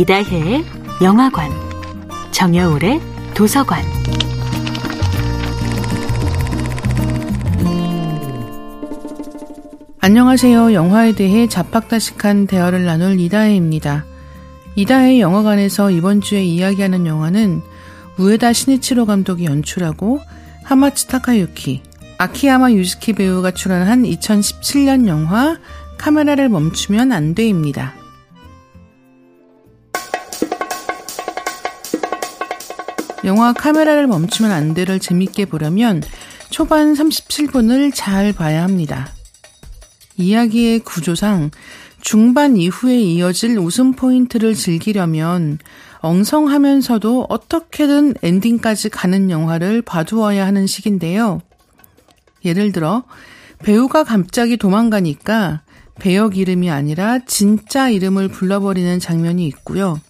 이다혜의 영화관, 정여울의 도서관. 안녕하세요. 영화에 대해 자팍다식한 대화를 나눌 이다혜입니다. 이다혜 영화관에서 이번 주에 이야기하는 영화는 우에다 시니치로 감독이 연출하고 하마츠 타카유키, 아키야마 유즈키 배우가 출연한 2017년 영화 카메라를 멈추면 안 돼입니다. 영화 카메라를 멈추면 안 돼를 재밌게 보려면 초반 37분을 잘 봐야 합니다. 이야기의 구조상 중반 이후에 이어질 웃음 포인트를 즐기려면 엉성하면서도 어떻게든 엔딩까지 가는 영화를 봐두어야 하는 시기인데요. 예를 들어, 배우가 갑자기 도망가니까 배역 이름이 아니라 진짜 이름을 불러버리는 장면이 있고요.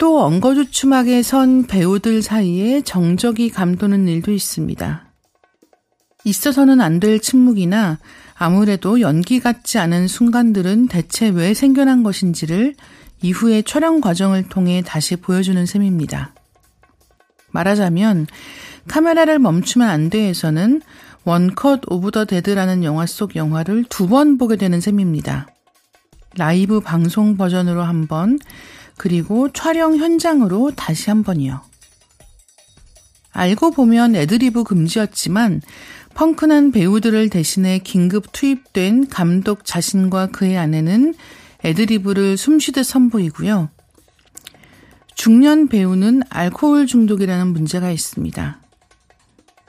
또 엉거주춤하게 선 배우들 사이에 정적이 감도는 일도 있습니다. 있어서는 안 될 침묵이나 아무래도 연기 같지 않은 순간들은 대체 왜 생겨난 것인지를 이후의 촬영 과정을 통해 다시 보여주는 셈입니다. 말하자면 카메라를 멈추면 안 돼에서는 One Cut of the Dead라는 영화 속 영화를 두 번 보게 되는 셈입니다. 라이브 방송 버전으로 한 번, 그리고 촬영 현장으로 다시 한 번이요. 알고 보면 애드리브 금지였지만 펑크난 배우들을 대신해 긴급 투입된 감독 자신과 그의 아내는 애드리브를 숨쉬듯 선보이고요. 중년 배우는 알코올 중독이라는 문제가 있습니다.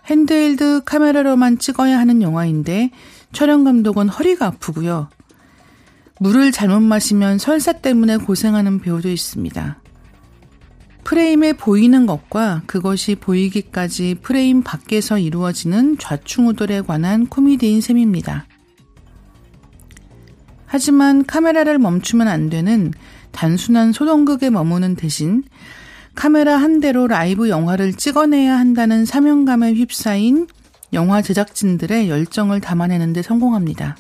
핸드헬드 카메라로만 찍어야 하는 영화인데 촬영 감독은 허리가 아프고요. 물을 잘못 마시면 설사 때문에 고생하는 배우도 있습니다. 프레임에 보이는 것과 그것이 보이기까지 프레임 밖에서 이루어지는 좌충우돌에 관한 코미디인 셈입니다. 하지만 카메라를 멈추면 안 되는 단순한 소동극에 머무는 대신 카메라 한 대로 라이브 영화를 찍어내야 한다는 사명감에 휩싸인 영화 제작진들의 열정을 담아내는데 성공합니다.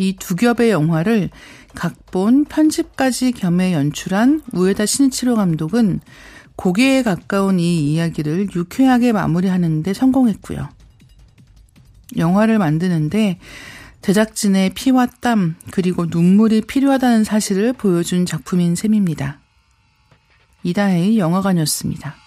이 두 겹의 영화를 각본, 편집까지 겸해 연출한 우에다 신이치로 감독은 고개에 가까운 이 이야기를 유쾌하게 마무리하는데 성공했고요. 영화를 만드는데 제작진의 피와 땀, 그리고 눈물이 필요하다는 사실을 보여준 작품인 셈입니다. 이다혜의 영화관이었습니다.